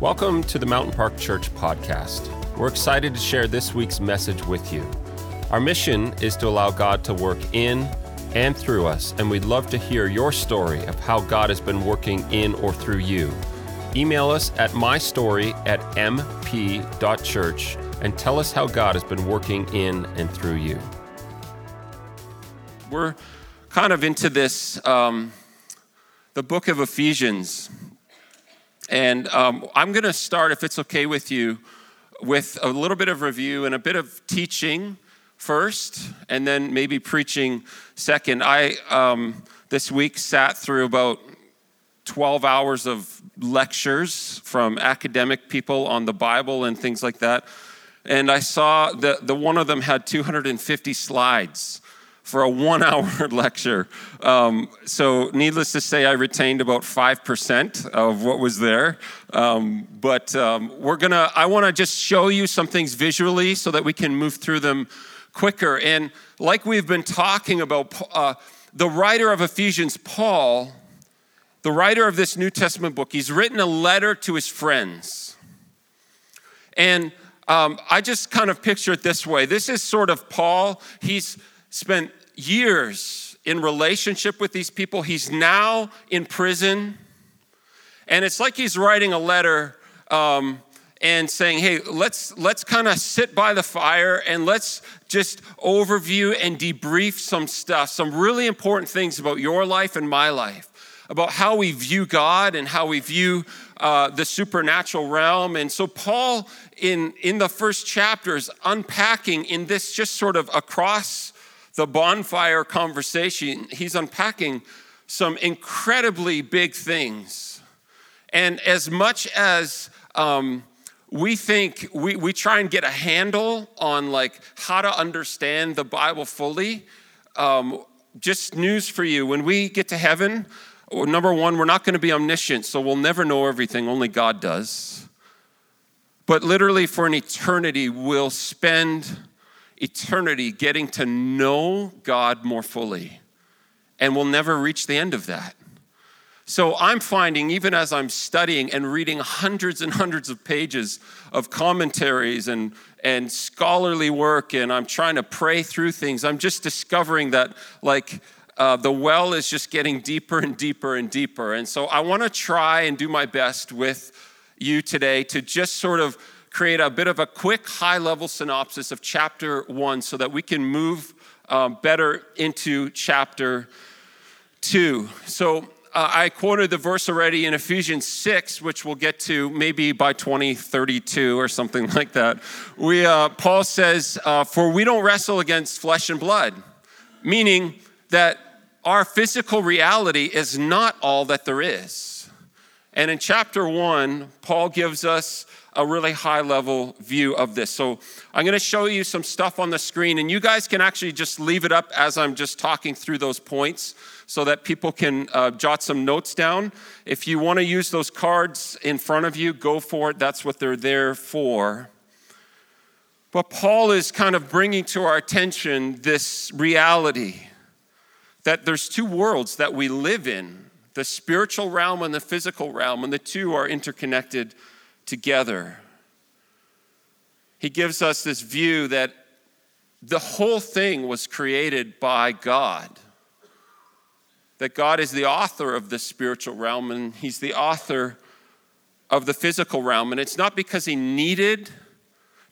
Welcome to the Mountain Park Church podcast. We're excited to share this week's message with you. Our mission is to allow God to work in and through us, and we'd love to hear your story of how God has been working in or through you. Email us at mystory at mp.church and tell us how God has been working in and through you. We're kind of into this, um, the book of Ephesians. And um, I'm going to start, if it's okay with you, with a little bit of review and a bit of teaching first, and then maybe preaching second. I, um, this week, sat through about 12 hours of lectures from academic people on the Bible and things like that. And I saw that the one of them had 250 slides for a one hour lecture. Um, so, needless to say, I retained about 5% of what was there. Um, but um, we're gonna, I wanna just show you some things visually so that we can move through them quicker. And like we've been talking about, uh, the writer of Ephesians, Paul, the writer of this New Testament book, he's written a letter to his friends. And um, I just kind of picture it this way this is sort of Paul. He's spent years in relationship with these people. He's now in prison. And it's like he's writing a letter um, and saying, hey, let's, let's kind of sit by the fire and let's just overview and debrief some stuff, some really important things about your life and my life, about how we view God and how we view uh, the supernatural realm. And so, Paul, in, in the first chapters, unpacking in this just sort of across the bonfire conversation, he's unpacking some incredibly big things. And as much as um, we think we, we try and get a handle on like how to understand the Bible fully, um, just news for you when we get to heaven, number one, we're not going to be omniscient, so we'll never know everything, only God does. But literally, for an eternity, we'll spend eternity getting to know God more fully. And we'll never reach the end of that. So I'm finding, even as I'm studying and reading hundreds and hundreds of pages of commentaries and, and scholarly work, and I'm trying to pray through things, I'm just discovering that, like, uh, the well is just getting deeper and deeper and deeper. And so I want to try and do my best with you today to just sort of create a bit of a quick, high level synopsis of chapter one so that we can move um, better into chapter two. So uh, I quoted the verse already in Ephesians 6, which we'll get to maybe by 2032 or something like that. We, uh, Paul says, uh, For we don't wrestle against flesh and blood, meaning that our physical reality is not all that there is. And in chapter one, Paul gives us a really high level view of this. So I'm going to show you some stuff on the screen, and you guys can actually just leave it up as I'm just talking through those points so that people can uh, jot some notes down. If you want to use those cards in front of you, go for it. That's what they're there for. But Paul is kind of bringing to our attention this reality that there's two worlds that we live in the spiritual realm and the physical realm, and the two are interconnected together. He gives us this view that the whole thing was created by God. That God is the author of the spiritual realm and He's the author of the physical realm. And it's not because He needed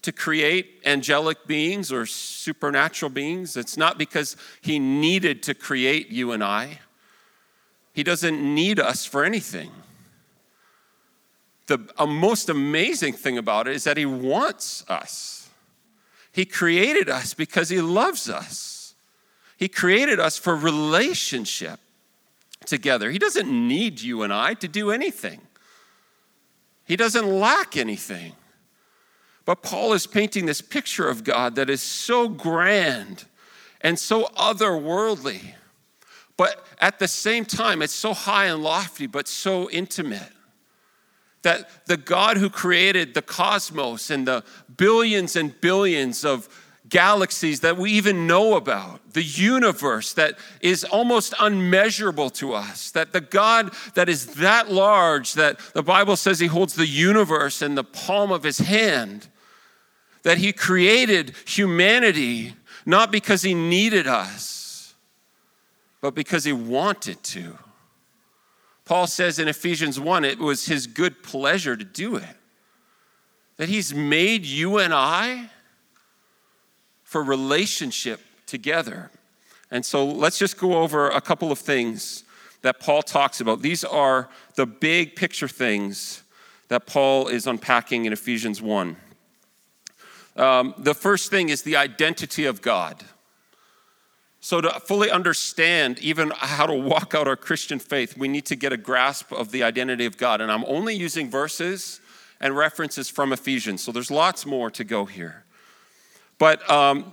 to create angelic beings or supernatural beings, it's not because He needed to create you and I. He doesn't need us for anything the most amazing thing about it is that He wants us. He created us because He loves us. He created us for relationship together. He doesn't need you and I to do anything, He doesn't lack anything. But Paul is painting this picture of God that is so grand and so otherworldly. But at the same time, it's so high and lofty, but so intimate that the God who created the cosmos and the billions and billions of galaxies that we even know about, the universe that is almost unmeasurable to us, that the God that is that large, that the Bible says he holds the universe in the palm of his hand, that he created humanity not because he needed us, but because he wanted to. Paul says in Ephesians 1 it was his good pleasure to do it. That he's made you and I for relationship together. And so let's just go over a couple of things that Paul talks about. These are the big picture things that Paul is unpacking in Ephesians 1. Um, the first thing is the identity of God. So, to fully understand even how to walk out our Christian faith, we need to get a grasp of the identity of God. And I'm only using verses and references from Ephesians, so there's lots more to go here. But um,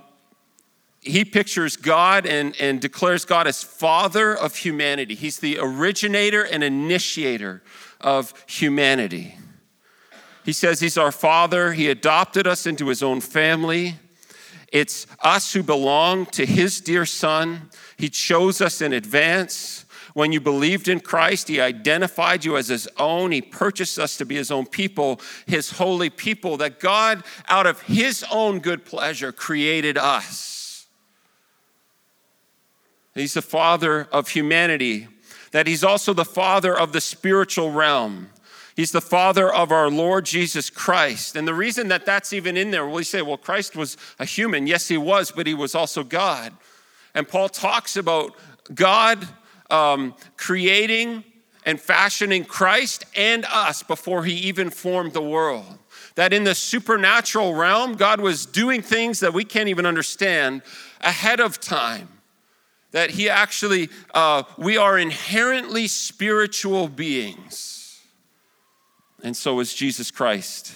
he pictures God and, and declares God as father of humanity. He's the originator and initiator of humanity. He says he's our father, he adopted us into his own family. It's us who belong to his dear son. He chose us in advance. When you believed in Christ, He identified you as His own. He purchased us to be His own people, His holy people, that God, out of His own good pleasure, created us. He's the Father of humanity, that He's also the Father of the spiritual realm. He's the Father of our Lord Jesus Christ. And the reason that that's even in there, well, you say, well, Christ was a human. Yes, He was, but He was also God. And Paul talks about God um, creating and fashioning Christ and us before he even formed the world. That in the supernatural realm, God was doing things that we can't even understand ahead of time. That he actually, uh, we are inherently spiritual beings. And so is Jesus Christ.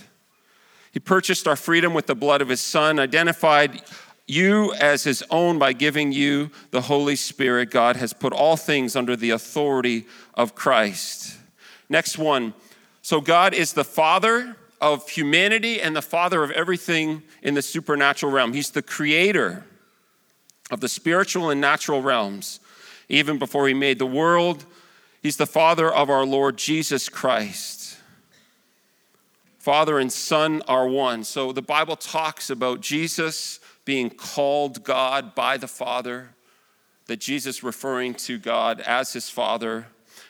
He purchased our freedom with the blood of his son, identified you as his own by giving you the Holy Spirit. God has put all things under the authority of Christ. Next one. So, God is the Father of humanity and the Father of everything in the supernatural realm. He's the creator of the spiritual and natural realms. Even before he made the world, he's the Father of our Lord Jesus Christ. Father and Son are one. So the Bible talks about Jesus being called God by the Father, that Jesus referring to God as his Father.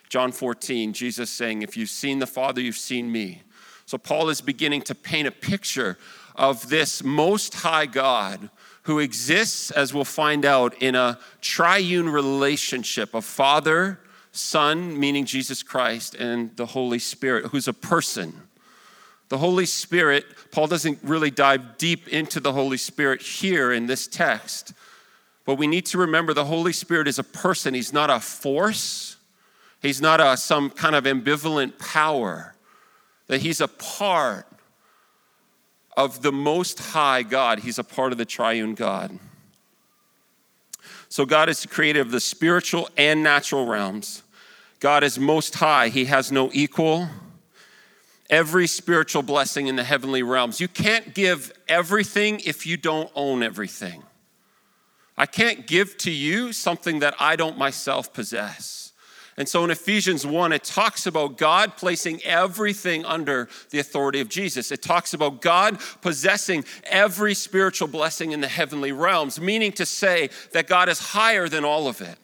John 14, Jesus saying, If you've seen the Father, you've seen me. So Paul is beginning to paint a picture of this most high God who exists, as we'll find out, in a triune relationship of Father, Son, meaning Jesus Christ, and the Holy Spirit, who's a person. The Holy Spirit, Paul doesn't really dive deep into the Holy Spirit here in this text, but we need to remember the Holy Spirit is a person. He's not a force, he's not a, some kind of ambivalent power, that he's a part of the Most High God. He's a part of the triune God. So, God is the creator of the spiritual and natural realms. God is most high, He has no equal every spiritual blessing in the heavenly realms. You can't give everything if you don't own everything. I can't give to you something that I don't myself possess. And so in Ephesians 1, it talks about God placing everything under the authority of Jesus. It talks about God possessing every spiritual blessing in the heavenly realms, meaning to say that God is higher than all of it.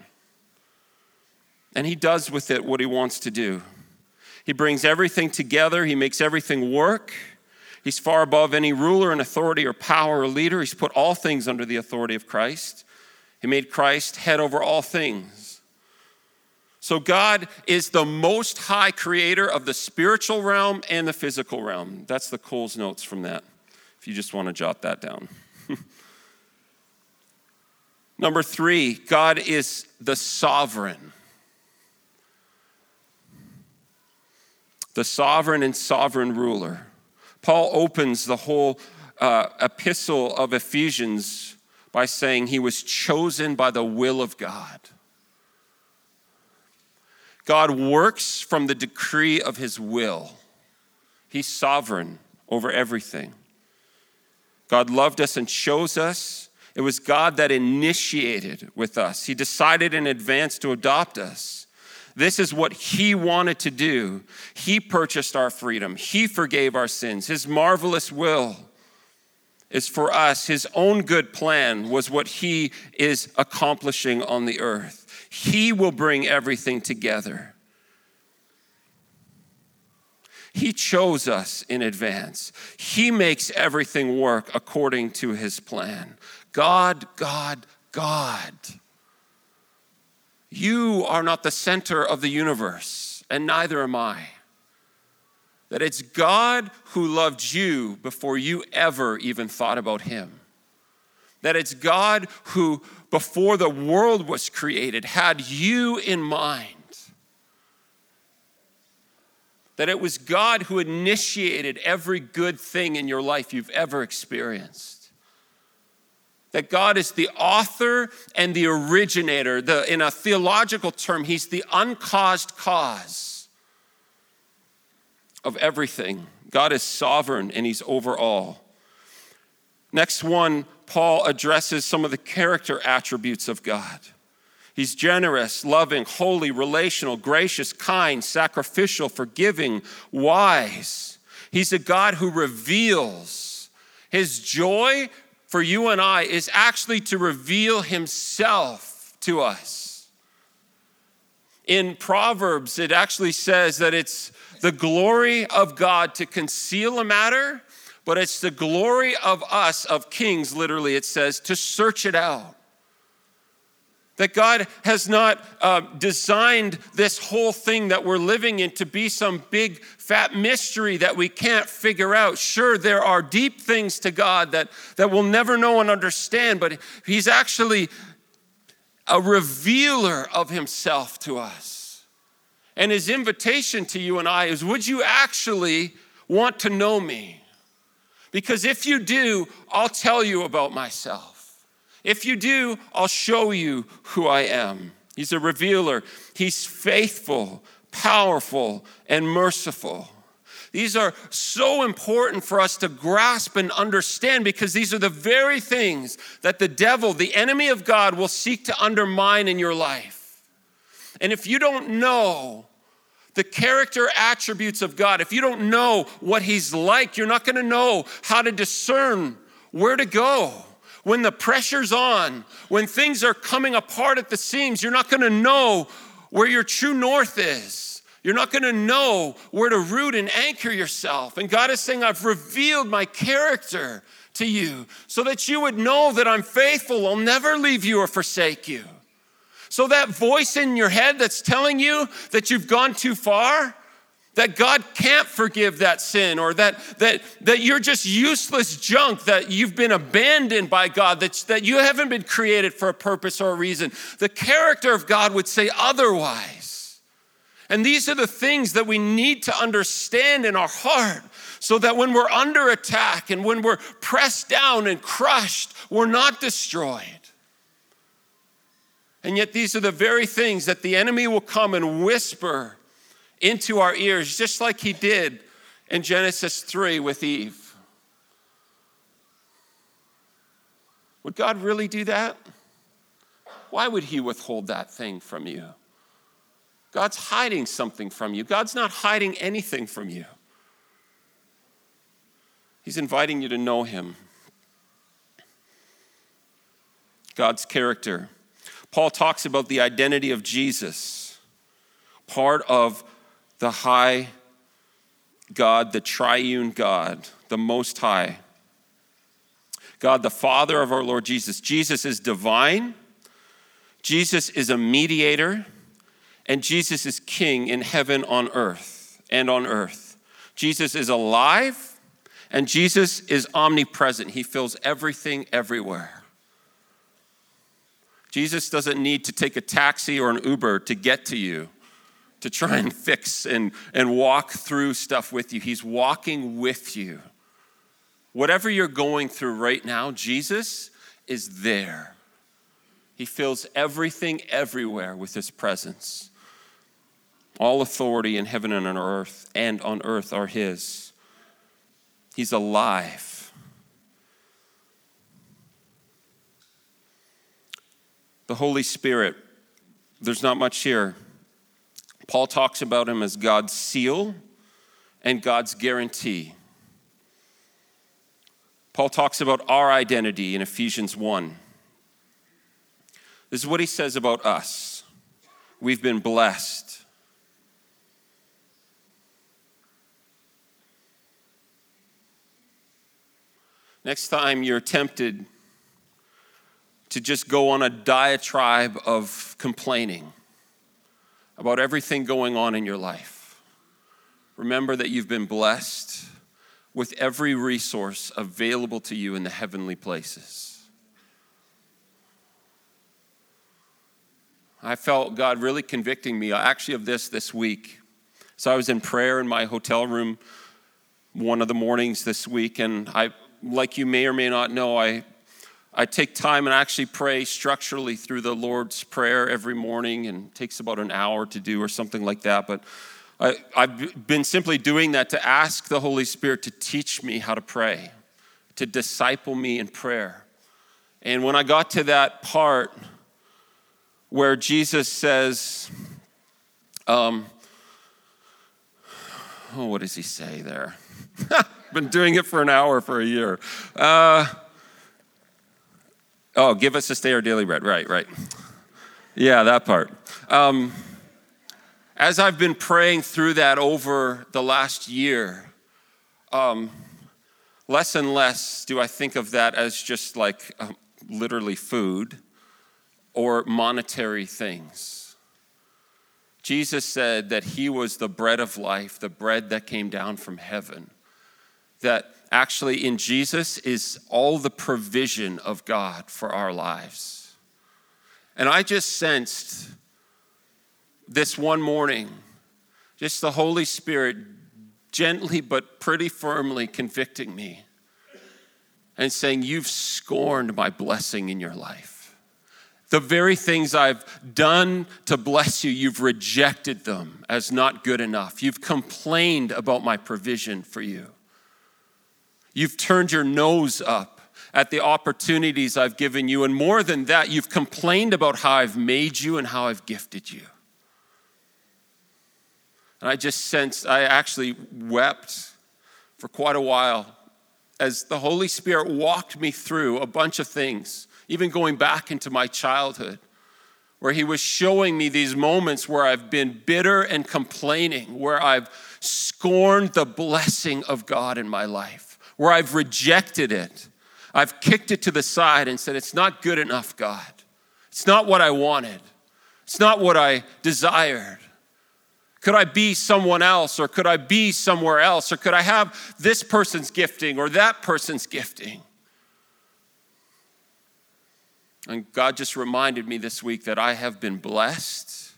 And He does with it what He wants to do. He brings everything together, He makes everything work. He's far above any ruler and authority or power or leader. He's put all things under the authority of Christ. He made Christ head over all things. So, God is the most high creator of the spiritual realm and the physical realm. That's the Coles notes from that, if you just want to jot that down. Number three, God is the sovereign. The sovereign and sovereign ruler. Paul opens the whole uh, epistle of Ephesians by saying he was chosen by the will of God. God works from the decree of his will. He's sovereign over everything. God loved us and chose us. It was God that initiated with us. He decided in advance to adopt us. This is what He wanted to do. He purchased our freedom, He forgave our sins. His marvelous will is for us. His own good plan was what He is accomplishing on the earth. He will bring everything together. He chose us in advance. He makes everything work according to his plan. God, God, God. You are not the center of the universe, and neither am I. That it's God who loved you before you ever even thought about him. That it's God who, before the world was created, had you in mind that it was God who initiated every good thing in your life you've ever experienced. That God is the author and the originator. The, in a theological term, He's the uncaused cause of everything. God is sovereign and He's over all. Next one, Paul addresses some of the character attributes of God. He's generous, loving, holy, relational, gracious, kind, sacrificial, forgiving, wise. He's a God who reveals. His joy for you and I is actually to reveal Himself to us. In Proverbs, it actually says that it's the glory of God to conceal a matter, but it's the glory of us, of kings, literally, it says, to search it out. That God has not uh, designed this whole thing that we're living in to be some big fat mystery that we can't figure out. Sure, there are deep things to God that, that we'll never know and understand, but He's actually a revealer of Himself to us. And His invitation to you and I is Would you actually want to know me? Because if you do, I'll tell you about myself. If you do, I'll show you who I am. He's a revealer. He's faithful, powerful, and merciful. These are so important for us to grasp and understand because these are the very things that the devil, the enemy of God, will seek to undermine in your life. And if you don't know the character attributes of God, if you don't know what He's like, you're not going to know how to discern where to go when the pressure's on, when things are coming apart at the seams, you're not gonna know where your true north is. You're not gonna know where to root and anchor yourself. And God is saying, I've revealed my character to you so that you would know that I'm faithful. I'll never leave you or forsake you. So, that voice in your head that's telling you that you've gone too far, that God can't forgive that sin or that, that, that you're just useless junk, that you've been abandoned by God, that, that you haven't been created for a purpose or a reason. The character of God would say otherwise. And these are the things that we need to understand in our heart so that when we're under attack and when we're pressed down and crushed, we're not destroyed. And yet, these are the very things that the enemy will come and whisper into our ears, just like he did in Genesis 3 with Eve. Would God really do that? Why would he withhold that thing from you? God's hiding something from you. God's not hiding anything from you. He's inviting you to know him. God's character. Paul talks about the identity of Jesus, part of the high God, the triune God, the most high. God, the Father of our Lord Jesus. Jesus is divine, Jesus is a mediator, and Jesus is king in heaven on earth and on earth. Jesus is alive, and Jesus is omnipresent. He fills everything everywhere. Jesus doesn't need to take a taxi or an Uber to get to you to try and fix and, and walk through stuff with you. He's walking with you. Whatever you're going through right now, Jesus is there. He fills everything everywhere with his presence. All authority in heaven and on earth and on earth are his. He's alive. The Holy Spirit, there's not much here. Paul talks about him as God's seal and God's guarantee. Paul talks about our identity in Ephesians 1. This is what he says about us we've been blessed. Next time you're tempted to just go on a diatribe of complaining about everything going on in your life, remember that you've been blessed with every resource available to you in the heavenly places. I felt God really convicting me actually of this this week. So I was in prayer in my hotel room one of the mornings this week, and I, like you may or may not know, I I take time and actually pray structurally through the Lord's Prayer every morning, and takes about an hour to do or something like that. But I, have been simply doing that to ask the Holy Spirit to teach me how to pray, to disciple me in prayer. And when I got to that part where Jesus says, um, oh, what does he say there? been doing it for an hour for a year. Uh, oh, give us this day our daily bread. Right, right. Yeah, that part. Um, as I've been praying through that over the last year, um, less and less do I think of that as just like uh, literally food or monetary things. Jesus said that he was the bread of life, the bread that came down from heaven. That actually in Jesus is all the provision of God for our lives. And I just sensed this one morning, just the Holy Spirit gently but pretty firmly convicting me and saying, You've scorned my blessing in your life. The very things I've done to bless you, you've rejected them as not good enough. You've complained about my provision for you. You've turned your nose up at the opportunities I've given you. And more than that, you've complained about how I've made you and how I've gifted you. And I just sensed, I actually wept for quite a while as the Holy Spirit walked me through a bunch of things, even going back into my childhood, where He was showing me these moments where I've been bitter and complaining, where I've scorned the blessing of God in my life, where I've rejected it. I've kicked it to the side and said, It's not good enough, God. It's not what I wanted. It's not what I desired. Could I be someone else, or could I be somewhere else, or could I have this person's gifting or that person's gifting? And God just reminded me this week that I have been blessed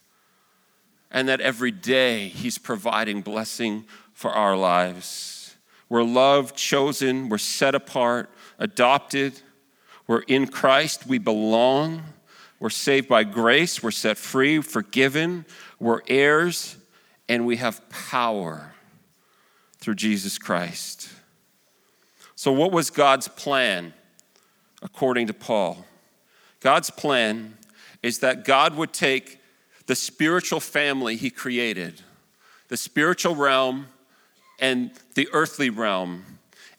and that every day He's providing blessing for our lives. We're loved, chosen, we're set apart, adopted, we're in Christ, we belong, we're saved by grace, we're set free, forgiven, we're heirs and we have power through Jesus Christ. So, what was God's plan according to Paul? God's plan is that God would take the spiritual family he created, the spiritual realm and the earthly realm,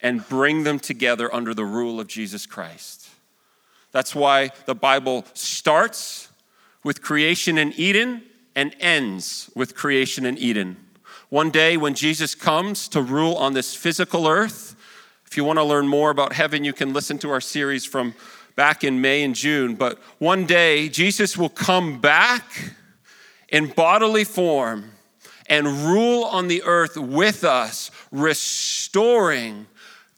and bring them together under the rule of Jesus Christ. That's why the Bible starts with creation in Eden and ends with creation in Eden. One day, when Jesus comes to rule on this physical earth, if you want to learn more about heaven, you can listen to our series from back in May and June. But one day, Jesus will come back in bodily form and rule on the earth with us, restoring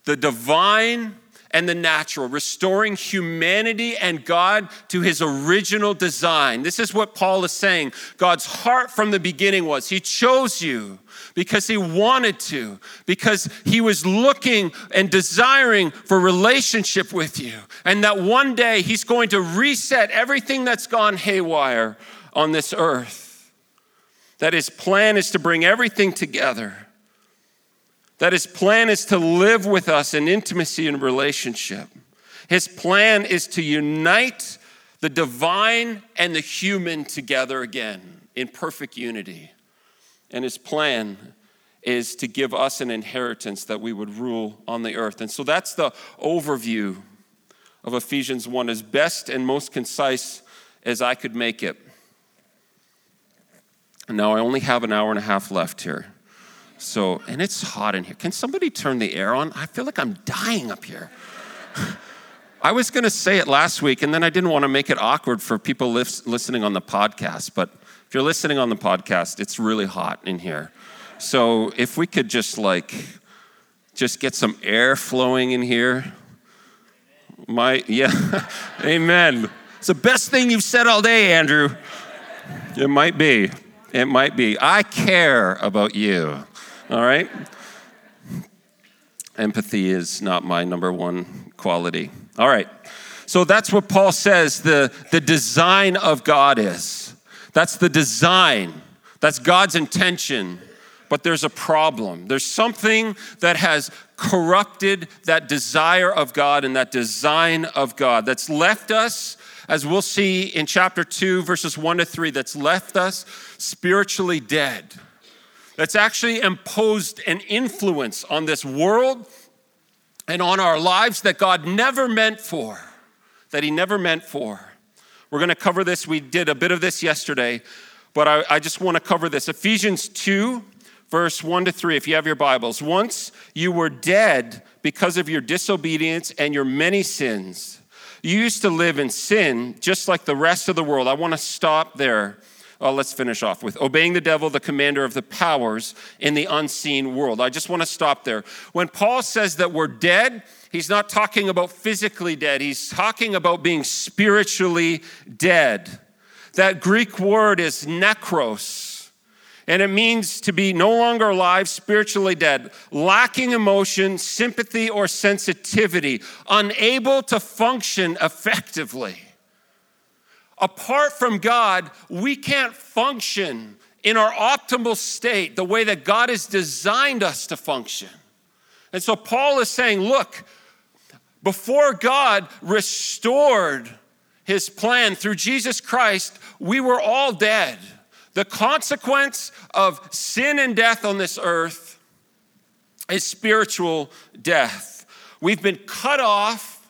the divine and the natural, restoring humanity and God to his original design. This is what Paul is saying. God's heart from the beginning was He chose you because He wanted to, because He was looking and desiring for relationship with you. And that one day He's going to reset everything that's gone haywire on this earth. That His plan is to bring everything together that his plan is to live with us in intimacy and relationship. His plan is to unite the divine and the human together again in perfect unity. And his plan is to give us an inheritance that we would rule on the earth. And so that's the overview of Ephesians 1 as best and most concise as I could make it. Now I only have an hour and a half left here. So, and it's hot in here. Can somebody turn the air on? I feel like I'm dying up here. I was going to say it last week, and then I didn't want to make it awkward for people listening on the podcast. But if you're listening on the podcast, it's really hot in here. So if we could just like, just get some air flowing in here. My, yeah, amen. It's the best thing you've said all day, Andrew. It might be. It might be. I care about you. All right? Empathy is not my number one quality. All right. So that's what Paul says the, the design of God is. That's the design. That's God's intention. But there's a problem. There's something that has corrupted that desire of God and that design of God that's left us, as we'll see in chapter 2, verses 1 to 3, that's left us spiritually dead that's actually imposed an influence on this world and on our lives that God never meant for, that He never meant for. We're going to cover this. We did a bit of this yesterday, but I, I just want to cover this. Ephesians 2, verse 1 to 3, if you have your Bibles. Once you were dead because of your disobedience and your many sins. You used to live in sin just like the rest of the world. I want to stop there uh, let's finish off with obeying the devil, the commander of the powers in the unseen world. I just want to stop there. When Paul says that we're dead, he's not talking about physically dead, he's talking about being spiritually dead. That Greek word is nekros. And it means to be no longer alive, spiritually dead, lacking emotion, sympathy, or sensitivity, unable to function effectively apart from God, we can't function in our optimal state the way that God has designed us to function. And so Paul is saying, look, before God restored his plan through Jesus Christ, we were all dead. The consequence of sin and death on this earth is spiritual death. We've been cut off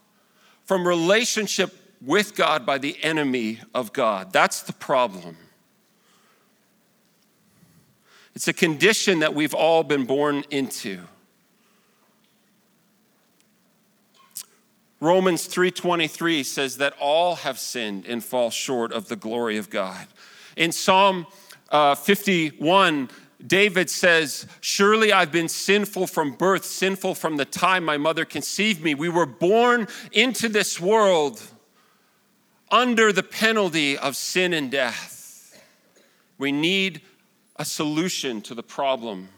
from relationship with God by the enemy of God. That's the problem. It's a condition that we've all been born into. Romans 3:23 says that all have sinned and fall short of the glory of God. In Psalm uh, 51, David says, Surely I've been sinful from birth, sinful from the time my mother conceived me. We were born into this world under the penalty of sin and death. We need a solution to the problem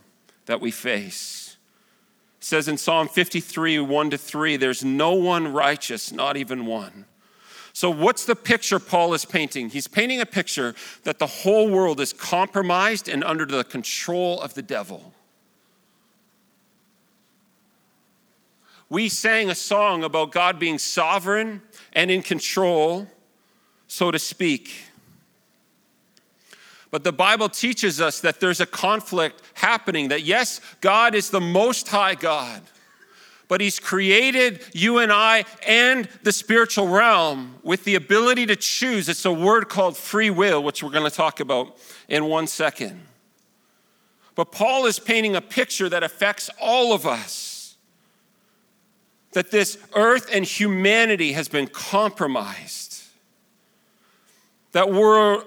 that we face. It says in Psalm 53, 1 to 3, there's no one righteous, not even one. So, what's the picture Paul is painting? He's painting a picture that the whole world is compromised and under the control of the devil. We sang a song about God being sovereign and in control so to speak. But the Bible teaches us that there's a conflict happening, that yes, God is the most high God, but He's created you and I and the spiritual realm with the ability to choose. It's a word called free will, which we're going to talk about in one second. But Paul is painting a picture that affects all of us that this earth and humanity has been compromised that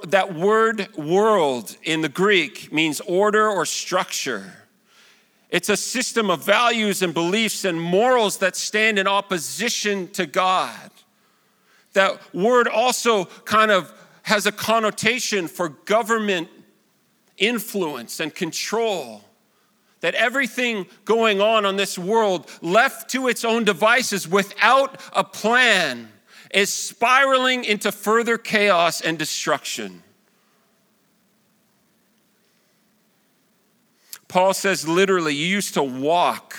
that word world in the Greek means order or structure. It's a system of values and beliefs and morals that stand in opposition to God. That word also kind of has a connotation for government influence and control. That everything going on on this world, left to its own devices without a plan, is spiraling into further chaos and destruction. Paul says literally, you used to walk.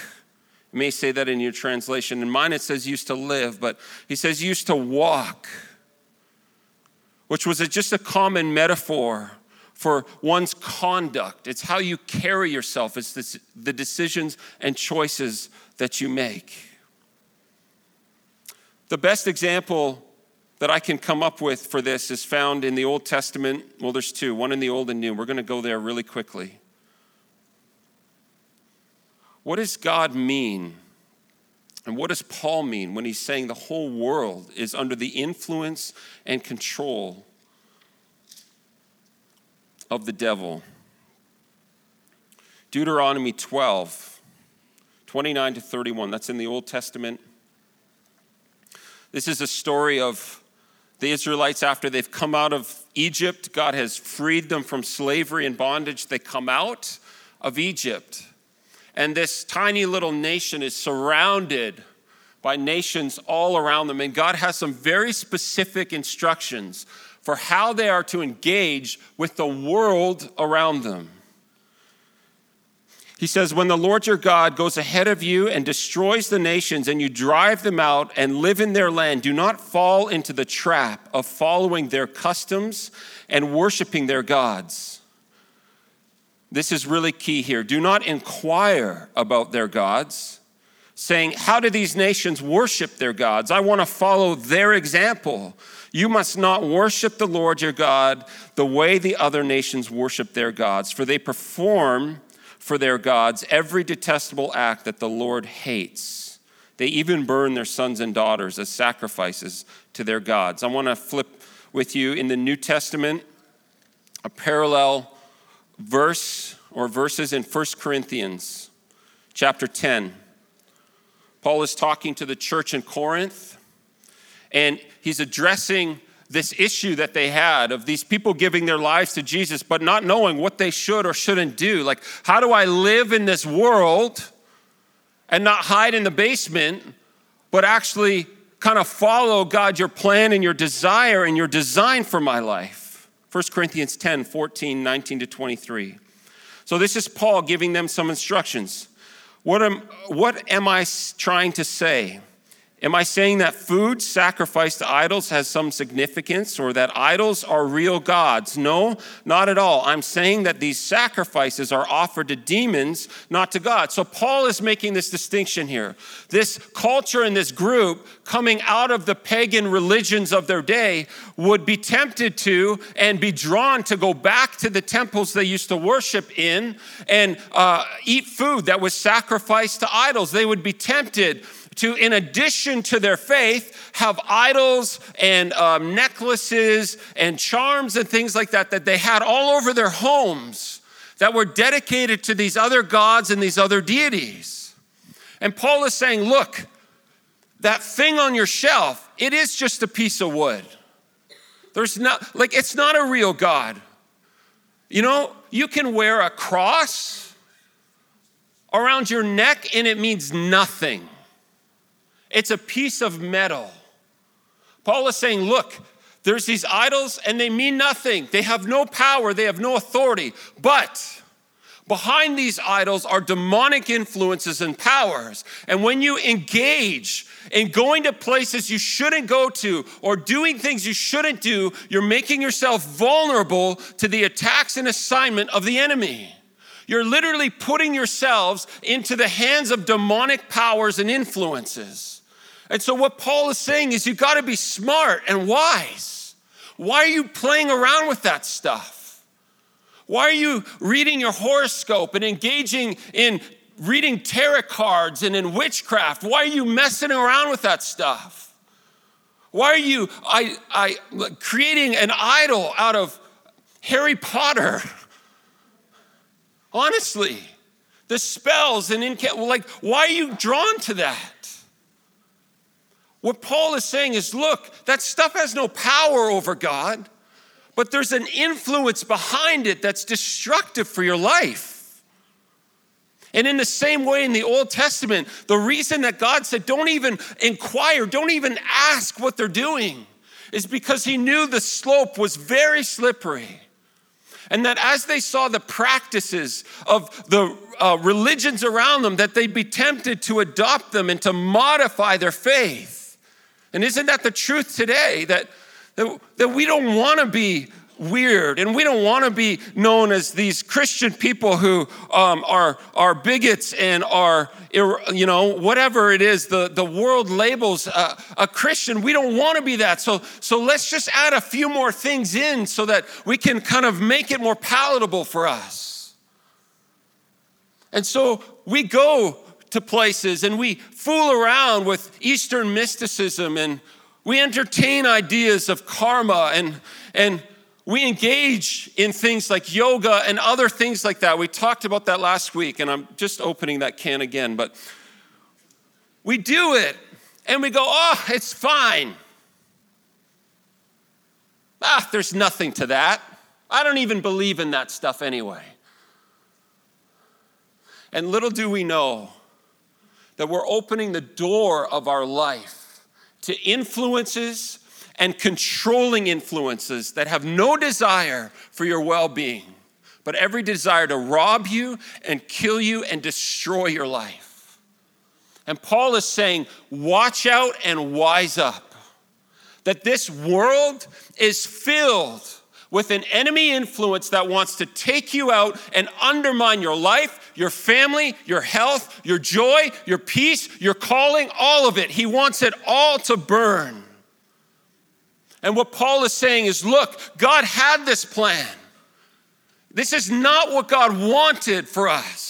You may say that in your translation. In mine, it says used to live, but he says used to walk. which was a, just a common metaphor for one's conduct. It's how you carry yourself, it's this, the decisions and choices that you make. The best example that I can come up with for this is found in the Old Testament. Well, there's two one in the Old and New. We're going to go there really quickly. What does God mean? And what does Paul mean when he's saying the whole world is under the influence and control of the devil? Deuteronomy 12, 29 to 31. That's in the Old Testament. This is a story of the Israelites after they've come out of Egypt. God has freed them from slavery and bondage. They come out of Egypt and this tiny little nation is surrounded by nations all around them. And God has some very specific instructions for how they are to engage with the world around them. He says, When the Lord your God goes ahead of you and destroys the nations, and you drive them out and live in their land, do not fall into the trap of following their customs and worshiping their gods. This is really key here. Do not inquire about their gods, saying, How do these nations worship their gods? I want to follow their example. You must not worship the Lord your God the way the other nations worship their gods, for they perform for their gods every detestable act that the Lord hates. They even burn their sons and daughters as sacrifices to their gods. I want to flip with you in the New Testament a parallel verse or verses in 1 Corinthians chapter 10. Paul is talking to the church in Corinth, and he's addressing this issue that they had of these people giving their lives to Jesus, but not knowing what they should or shouldn't do. Like, how do I live in this world and not hide in the basement, but actually kind of follow God, your plan and your desire and your design for my life? 1 Corinthians 10 14, 19 to 23. So this is Paul giving them some instructions. What am, what am I trying to say? Am I saying that food sacrificed to idols has some significance or that idols are real gods? No, not at all. I'm saying that these sacrifices are offered to demons, not to God. So Paul is making this distinction here. This culture and this group coming out of the pagan religions of their day would be tempted to and be drawn to go back to the temples they used to worship in and uh, eat food that was sacrificed to idols. They would be tempted to, in addition to their faith, have idols and um, necklaces and charms and things like that that they had all over their homes that were dedicated to these other gods and these other deities. And Paul is saying, look, that thing on your shelf, it is just a piece of wood. There's not, like, it's not a real God. You know, you can wear a cross around your neck and it means nothing. It's a piece of metal. Paul is saying, look, there's these idols and they mean nothing. They have no power, they have no authority. But behind these idols are demonic influences and powers. And when you engage in going to places you shouldn't go to or doing things you shouldn't do, you're making yourself vulnerable to the attacks and assignment of the enemy. You're literally putting yourselves into the hands of demonic powers and influences. And so, what Paul is saying is, you've got to be smart and wise. Why are you playing around with that stuff? Why are you reading your horoscope and engaging in reading tarot cards and in witchcraft? Why are you messing around with that stuff? Why are you I, I, creating an idol out of Harry Potter? Honestly, the spells and in like, why are you drawn to that? What Paul is saying is look, that stuff has no power over God, but there's an influence behind it that's destructive for your life. And in the same way, in the Old Testament, the reason that God said, don't even inquire, don't even ask what they're doing, is because he knew the slope was very slippery. And that as they saw the practices of the uh, religions around them, that they'd be tempted to adopt them and to modify their faith. And isn't that the truth today? That That, that we don't want to be weird and we don't want to be known as these christian people who um, are, are bigots and are you know whatever it is the, the world labels a, a christian. We don't want to be that. So so let's just add a few more things in so that we can kind of make it more palatable for us. And so we go to places and we fool around with eastern mysticism and we entertain ideas of karma and and we engage in things like yoga and other things like that. We talked about that last week, and I'm just opening that can again, but we do it and we go, oh, it's fine. Ah, there's nothing to that. I don't even believe in that stuff anyway. And little do we know that we're opening the door of our life to influences and controlling influences that have no desire for your well being, but every desire to rob you and kill you and destroy your life. And Paul is saying, watch out and wise up. That this world is filled with an enemy influence that wants to take you out and undermine your life, your family, your health, your joy, your peace, your calling, all of it. He wants it all to burn. And what Paul is saying is look, God had this plan. This is not what God wanted for us.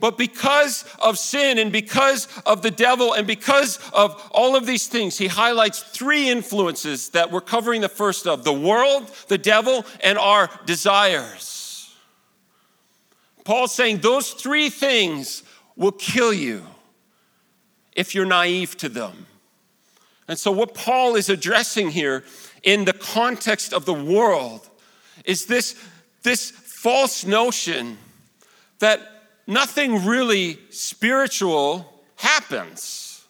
But because of sin and because of the devil and because of all of these things, he highlights three influences that we're covering the first of the world, the devil, and our desires. Paul's saying those three things will kill you if you're naive to them. And so, what Paul is addressing here in the context of the world is this, this false notion that nothing really spiritual happens.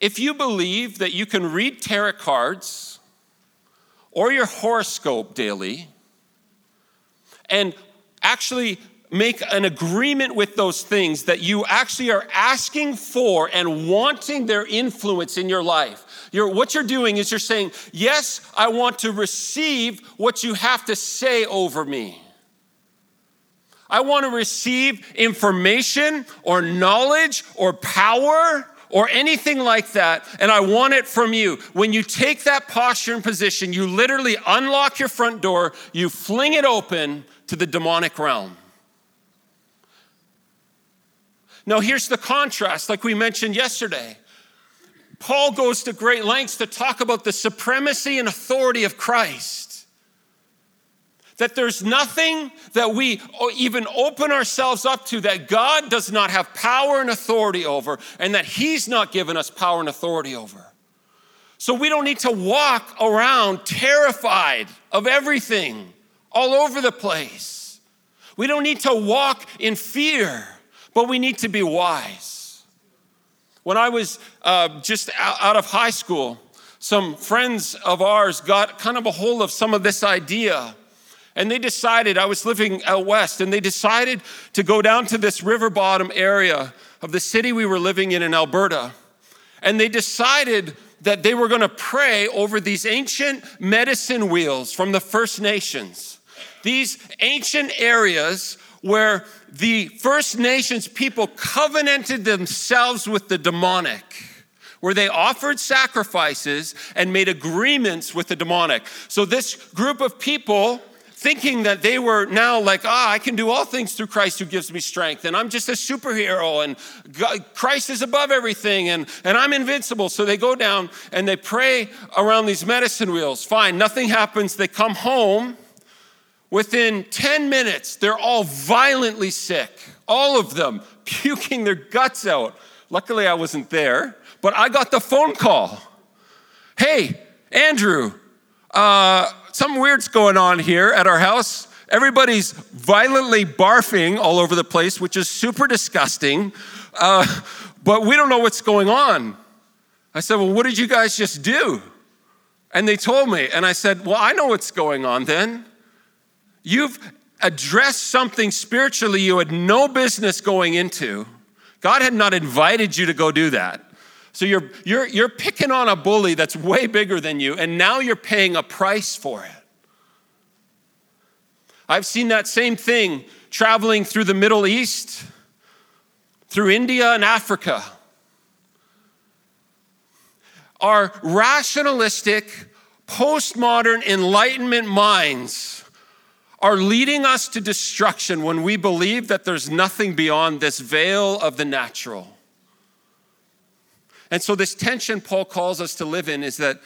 If you believe that you can read tarot cards or your horoscope daily and actually make an agreement with those things that you actually are asking for and wanting their influence in your life. You're, what you're doing is you're saying, Yes, I want to receive what you have to say over me. I want to receive information or knowledge or power or anything like that, and I want it from you. When you take that posture and position, you literally unlock your front door, you fling it open to the demonic realm. Now, here's the contrast, like we mentioned yesterday. Paul goes to great lengths to talk about the supremacy and authority of Christ. That there's nothing that we even open ourselves up to that God does not have power and authority over, and that He's not given us power and authority over. So we don't need to walk around terrified of everything all over the place. We don't need to walk in fear but we need to be wise. When I was uh, just out of high school, some friends of ours got kind of a hold of some of this idea. And they decided, I was living out west, and they decided to go down to this river bottom area of the city we were living in in Alberta. And they decided that they were gonna pray over these ancient medicine wheels from the First Nations. These ancient areas where the First Nations people covenanted themselves with the demonic, where they offered sacrifices and made agreements with the demonic. So, this group of people, thinking that they were now like, ah, I can do all things through Christ who gives me strength, and I'm just a superhero, and God, Christ is above everything, and, and I'm invincible. So they go down and they pray around these medicine wheels. Fine, nothing happens. They come home Within 10 minutes, they're all violently sick, all of them puking their guts out. Luckily, I wasn't there, but I got the phone call. Hey, Andrew, uh, something weird's going on here at our house. Everybody's violently barfing all over the place, which is super disgusting, uh, but we don't know what's going on. I said, Well, what did you guys just do? And they told me, and I said, Well, I know what's going on then. You've addressed something spiritually you had no business going into. God had not invited you to go do that. So you're, you're, you're picking on a bully that's way bigger than you, and now you're paying a price for it. I've seen that same thing traveling through the Middle East, through India and Africa. Our rationalistic, postmodern Enlightenment minds are leading us to destruction when we believe that there's nothing beyond this veil of the natural. And so, this tension Paul calls us to live in is that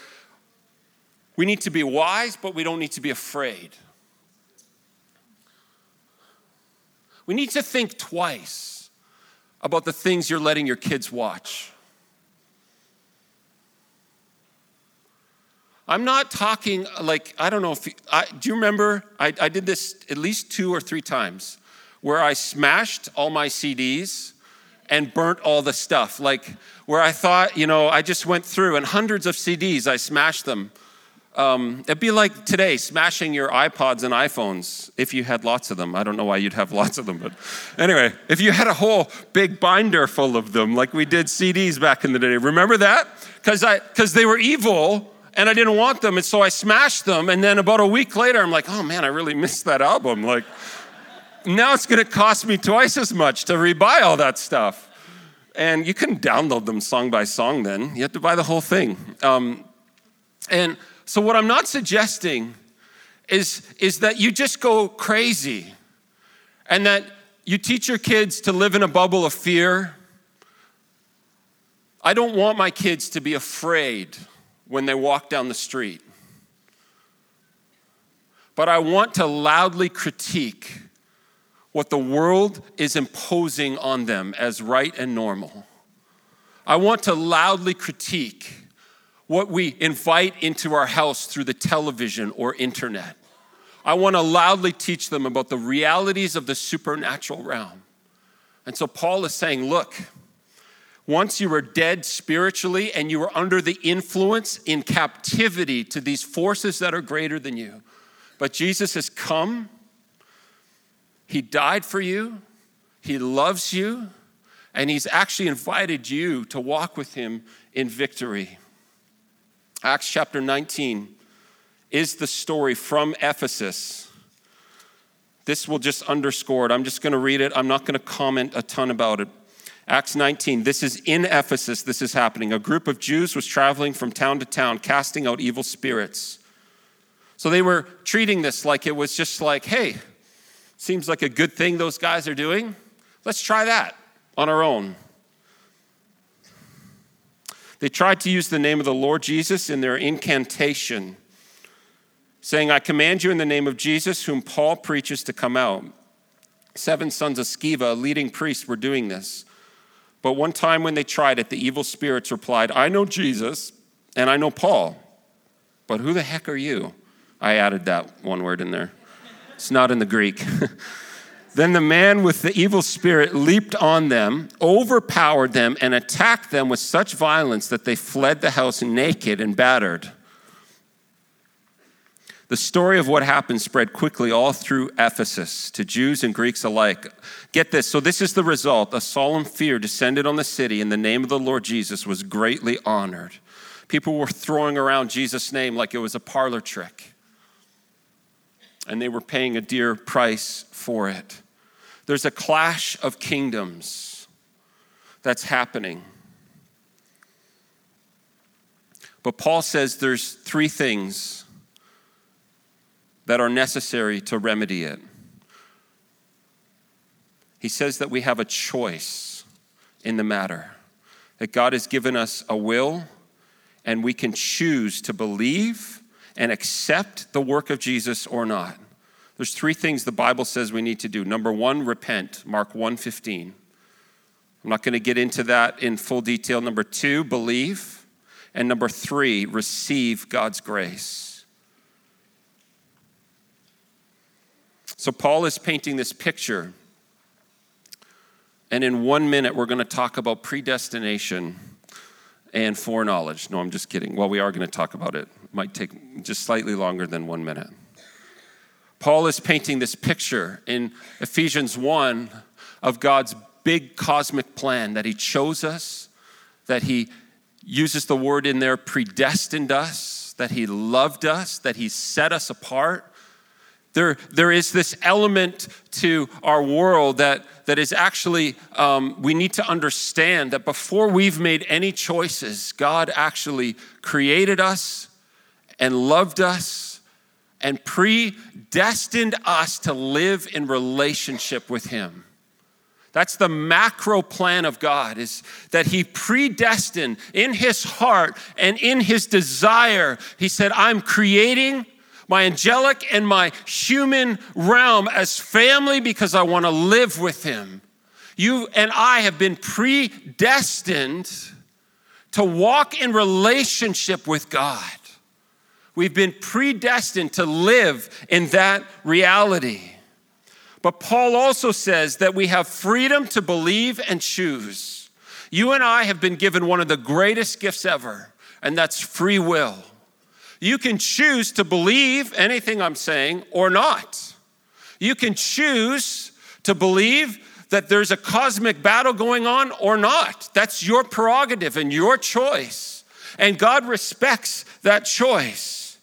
we need to be wise, but we don't need to be afraid. We need to think twice about the things you're letting your kids watch. I'm not talking like, I don't know if, you, I, do you remember? I, I did this at least two or three times where I smashed all my CDs and burnt all the stuff. Like, where I thought, you know, I just went through and hundreds of CDs, I smashed them. Um, it'd be like today smashing your iPods and iPhones if you had lots of them. I don't know why you'd have lots of them, but anyway, if you had a whole big binder full of them, like we did CDs back in the day, remember that? Because I because they were evil and I didn't want them, and so I smashed them. And then about a week later, I'm like, oh man, I really missed that album. Like, now it's going to cost me twice as much to rebuy all that stuff. And you couldn't download them song by song then. You had to buy the whole thing. Um, and so, what I'm not suggesting is, is that you just go crazy and that you teach your kids to live in a bubble of fear. I don't want my kids to be afraid when they walk down the street. But I want to loudly critique what the world is imposing on them as right and normal. I want to loudly critique what we invite into our house through the television or internet. I want to loudly teach them about the realities of the supernatural realm. And so Paul is saying, look, once you were dead spiritually and you were under the influence in captivity to these forces that are greater than you. But Jesus has come, He died for you, He loves you, and He's actually invited you to walk with Him in victory. Acts chapter 19 is the story from Ephesus. This will just underscore it. I'm just going to read it. I'm not going to comment a ton about it. Acts 19, this is in Ephesus, this is happening. A group of Jews was traveling from town to town, casting out evil spirits. So they were treating this like it was just like, hey, seems like a good thing those guys are doing. Let's try that on our own. They tried to use the name of the Lord Jesus in their incantation, saying, I command you in the name of Jesus, whom Paul preaches, to come out. Seven sons of Sceva, leading priest, were doing this. But one time when they tried it, the evil spirits replied, I know Jesus and I know Paul, but who the heck are you? I added that one word in there. It's not in the Greek. then the man with the evil spirit leaped on them, overpowered them, and attacked them with such violence that they fled the house naked and battered. The story of what happened spread quickly all through Ephesus to Jews and Greeks alike. Get this. So, this is the result. A solemn fear descended on the city, and the name of the Lord Jesus was greatly honored. People were throwing around Jesus' name like it was a parlor trick, and they were paying a dear price for it. There's a clash of kingdoms that's happening. But Paul says there's three things that are necessary to remedy it. He says that we have a choice in the matter, that God has given us a will, and we can choose to believe and accept the work of Jesus or not. There's three things the Bible says we need to do. Number 1, repent, Mark 1:15. I'm not going to get into that in full detail. Number 2, believe, and number 3, receive God's grace. So, Paul is painting this picture. And in one minute, we're going to talk about predestination and foreknowledge. No, I'm just kidding. Well, we are going to talk about it. it. Might take just slightly longer than one minute. Paul is painting this picture in Ephesians 1 of God's big cosmic plan that He chose us, that He uses the word in there, predestined us, that He loved us, that He set us apart. There, there is this element to our world that, that is actually, um, we need to understand that before we've made any choices, God actually created us and loved us and predestined us to live in relationship with Him. That's the macro plan of God is that he predestined in his heart and in his desire. He said, I'm creating my angelic and my human realm as family because I want to live with him. You and I have been predestined to walk in relationship with God. We've been predestined to live in that reality. But Paul also says that we have freedom to believe and choose. You and I have been given one of the greatest gifts ever, and that's free will. You can choose to believe anything I'm saying or not. You can choose to believe that there's a cosmic battle going on or not. That's your prerogative and your choice. And God respects that choice.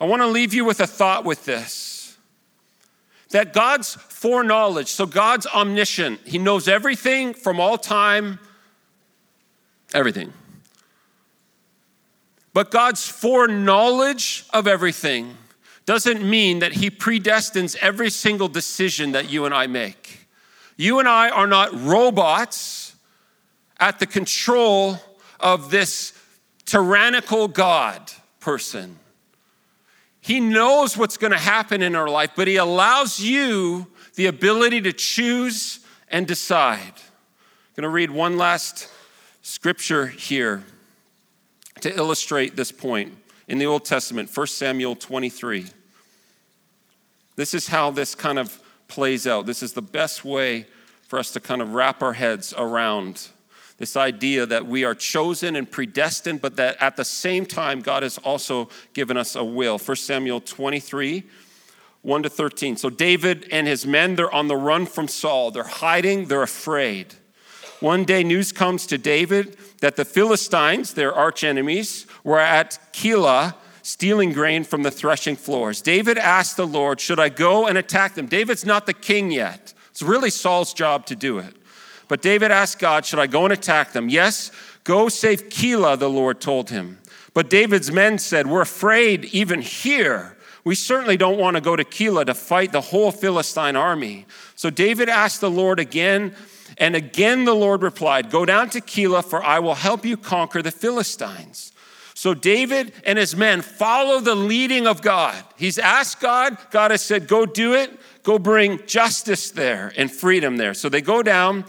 I want to leave you with a thought with this that God's foreknowledge, so God's omniscient, He knows everything from all time, everything. But God's foreknowledge of everything doesn't mean that He predestines every single decision that you and I make. You and I are not robots at the control of this tyrannical God person. He knows what's going to happen in our life, but He allows you the ability to choose and decide. I'm going to read one last scripture here to illustrate this point in the Old Testament, 1 Samuel 23. This is how this kind of plays out. This is the best way for us to kind of wrap our heads around this idea that we are chosen and predestined, but that at the same time, God has also given us a will. 1 Samuel 23, 1 to 13. So David and his men, they're on the run from Saul. They're hiding, they're afraid. One day, news comes to David that the Philistines, their archenemies, were at Keilah stealing grain from the threshing floors. David asked the Lord, Should I go and attack them? David's not the king yet. It's really Saul's job to do it. But David asked God, Should I go and attack them? Yes, go save Keilah, the Lord told him. But David's men said, We're afraid even here. We certainly don't want to go to Keilah to fight the whole Philistine army. So David asked the Lord again and again the Lord replied, Go down to Keilah, for I will help you conquer the Philistines. So David and his men follow the leading of God. He's asked God, God has said, Go do it, go bring justice there and freedom there. So they go down,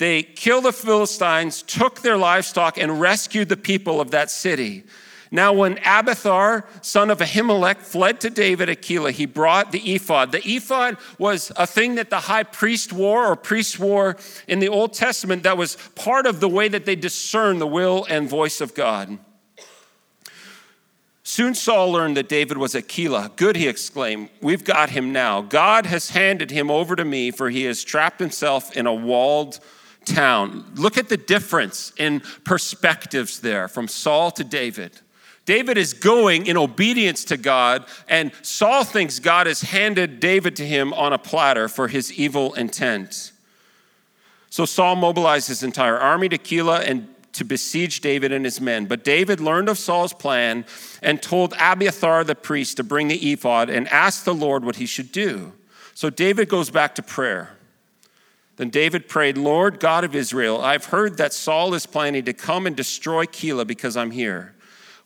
they killed the Philistines, took their livestock, and rescued the people of that city. Now, when Abiathar, son of Ahimelech, fled to David at Keilah, he brought the ephod. The ephod was a thing that the high priest wore or priests wore in the Old Testament that was part of the way that they discern the will and voice of God. Soon Saul learned that David was at Keilah. Good, he exclaimed. We've got him now. God has handed him over to me, for he has trapped himself in a walled town. Look at the difference in perspectives there from Saul to David. David is going in obedience to God, and Saul thinks God has handed David to him on a platter for his evil intent. So Saul mobilized his entire army to Keilah and to besiege David and his men. But David learned of Saul's plan and told Abiathar the priest to bring the ephod and asked the Lord what he should do. So David goes back to prayer. Then David prayed, Lord God of Israel, I've heard that Saul is planning to come and destroy Keilah because I'm here.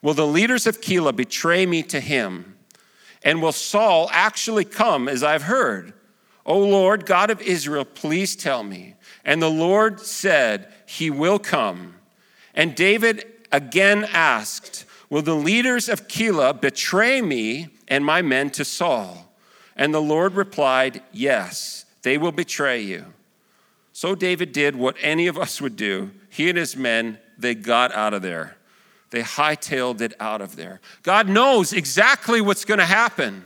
Will the leaders of Keilah betray me to him? And will Saul actually come as I've heard? O Lord, God of Israel, please tell me. And the Lord said, He will come. And David again asked, Will the leaders of Keilah betray me and my men to Saul? And the Lord replied, Yes, they will betray you. So David did what any of us would do. He and his men, they got out of there. They hightailed it out of there. God knows exactly what's going to happen.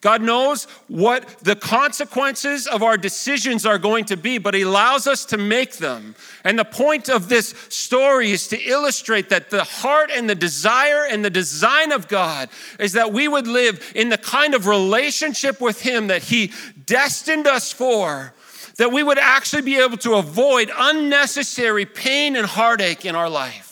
God knows what the consequences of our decisions are going to be, but He allows us to make them. And the point of this story is to illustrate that the heart and the desire and the design of God is that we would live in the kind of relationship with Him that He destined us for, that we would actually be able to avoid unnecessary pain and heartache in our life.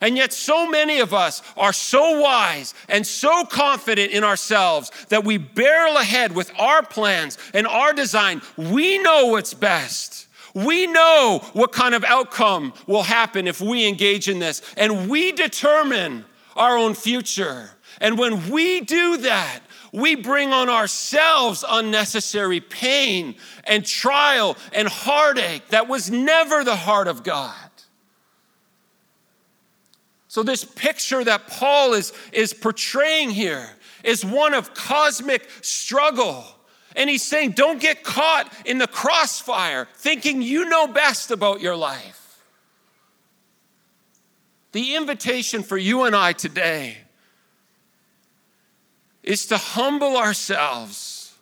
And yet, so many of us are so wise and so confident in ourselves that we barrel ahead with our plans and our design. We know what's best. We know what kind of outcome will happen if we engage in this, and we determine our own future. And when we do that, we bring on ourselves unnecessary pain and trial and heartache that was never the heart of God. So, this picture that Paul is, is portraying here is one of cosmic struggle. And he's saying, don't get caught in the crossfire thinking you know best about your life. The invitation for you and I today is to humble ourselves,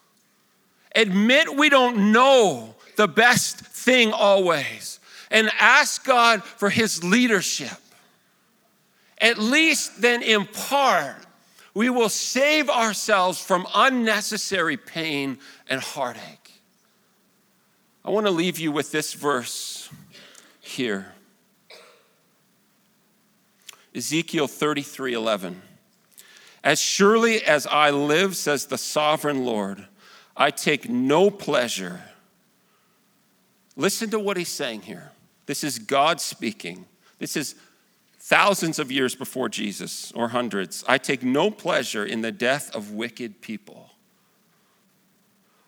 admit we don't know the best thing always, and ask God for his leadership at least then in part, we will save ourselves from unnecessary pain and heartache. I want to leave you with this verse here. Ezekiel 33 11. As surely as I live, says the sovereign Lord, I take no pleasure. Listen to what he's saying here. This is God speaking. This is thousands of years before Jesus, or hundreds, I take no pleasure in the death of wicked people.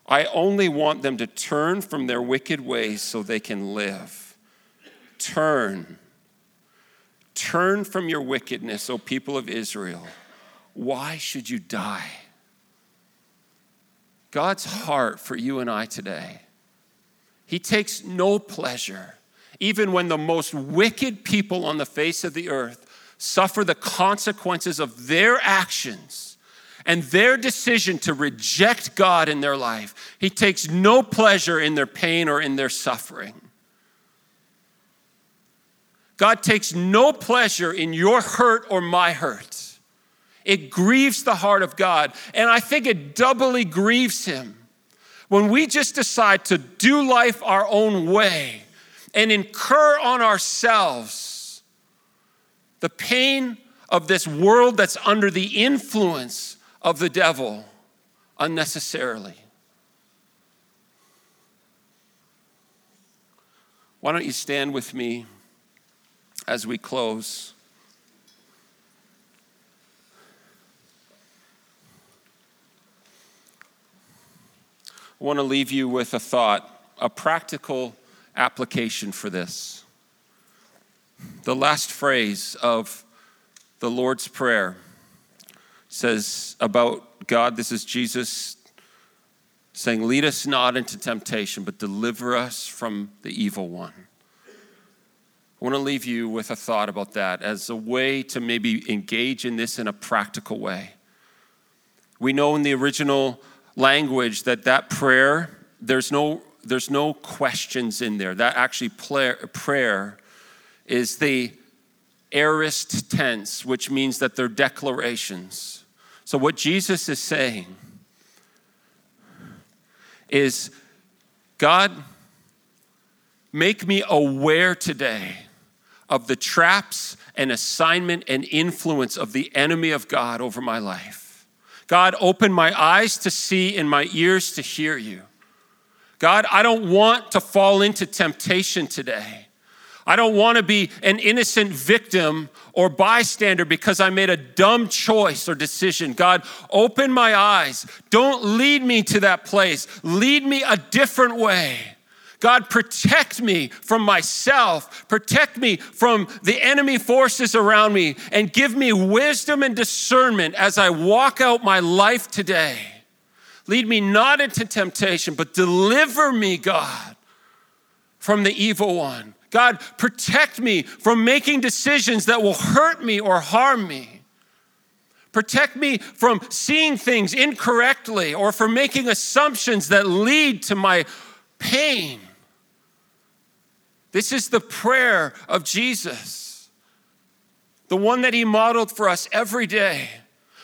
I only want them to turn from their wicked ways so they can live. Turn. Turn from your wickedness, O people of Israel. Why should you die? God's heart for you and I today. He takes no pleasure even when the most wicked people on the face of the earth suffer the consequences of their actions and their decision to reject God in their life, He takes no pleasure in their pain or in their suffering. God takes no pleasure in your hurt or my hurt. It grieves the heart of God, and I think it doubly grieves Him when we just decide to do life our own way and incur on ourselves the pain of this world that's under the influence of the devil unnecessarily. Why don't you stand with me as we close? I want to leave you with a thought, a practical application for this. The last phrase of the Lord's Prayer says about God, this is Jesus saying, Lead us not into temptation, but deliver us from the evil one. I want to leave you with a thought about that as a way to maybe engage in this in a practical way. We know in the original language that that prayer, there's no there's no questions in there. That actually prayer prayer is the aorist tense, which means that they're declarations. So, what Jesus is saying is God, make me aware today of the traps and assignment and influence of the enemy of God over my life. God, open my eyes to see and my ears to hear you. God, I don't want to fall into temptation today. I don't want to be an innocent victim or bystander because I made a dumb choice or decision. God, open my eyes. Don't lead me to that place. Lead me a different way. God, protect me from myself, protect me from the enemy forces around me, and give me wisdom and discernment as I walk out my life today. Lead me not into temptation, but deliver me, God, from the evil one. God, protect me from making decisions that will hurt me or harm me. Protect me from seeing things incorrectly or from making assumptions that lead to my pain. This is the prayer of Jesus. The one that he modeled for us every day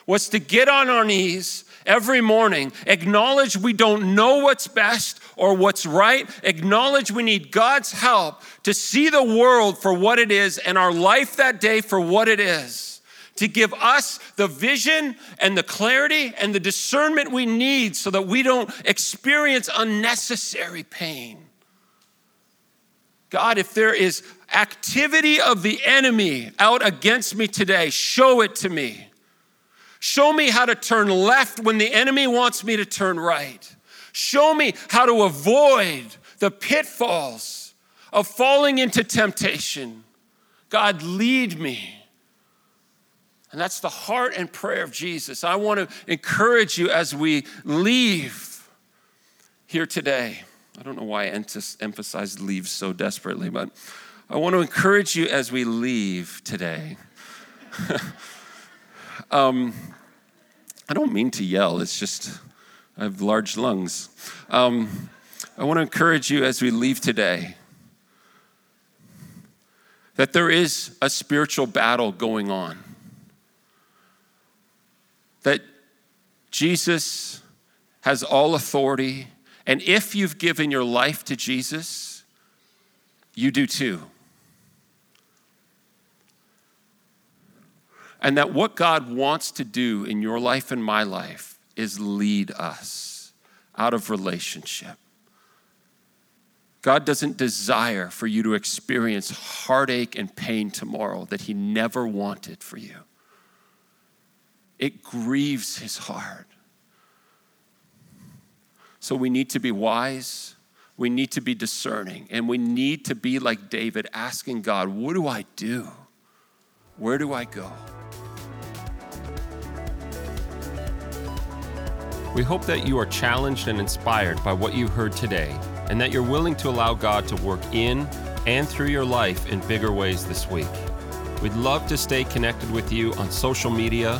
was to get on our knees every morning, acknowledge we don't know what's best or what's right, acknowledge we need God's help to see the world for what it is and our life that day for what it is, to give us the vision and the clarity and the discernment we need so that we don't experience unnecessary pain. God, if there is activity of the enemy out against me today, show it to me. Show me how to turn left when the enemy wants me to turn right. Show me how to avoid the pitfalls of falling into temptation. God, lead me. And that's the heart and prayer of Jesus. I want to encourage you as we leave here today. I don't know why I emphasized leave so desperately, but I want to encourage you as we leave today. um, I don't mean to yell, it's just I have large lungs. Um, I want to encourage you as we leave today that there is a spiritual battle going on. That Jesus has all authority, and if you've given your life to Jesus, you do too. And that what God wants to do in your life and my life is lead us out of relationship. God doesn't desire for you to experience heartache and pain tomorrow that He never wanted for you. It grieves His heart. So we need to be wise, we need to be discerning, and we need to be like David, asking God, What do I do? Where do I go? We hope that you are challenged and inspired by what you heard today, and that you're willing to allow God to work in and through your life in bigger ways this week. We'd love to stay connected with you on social media,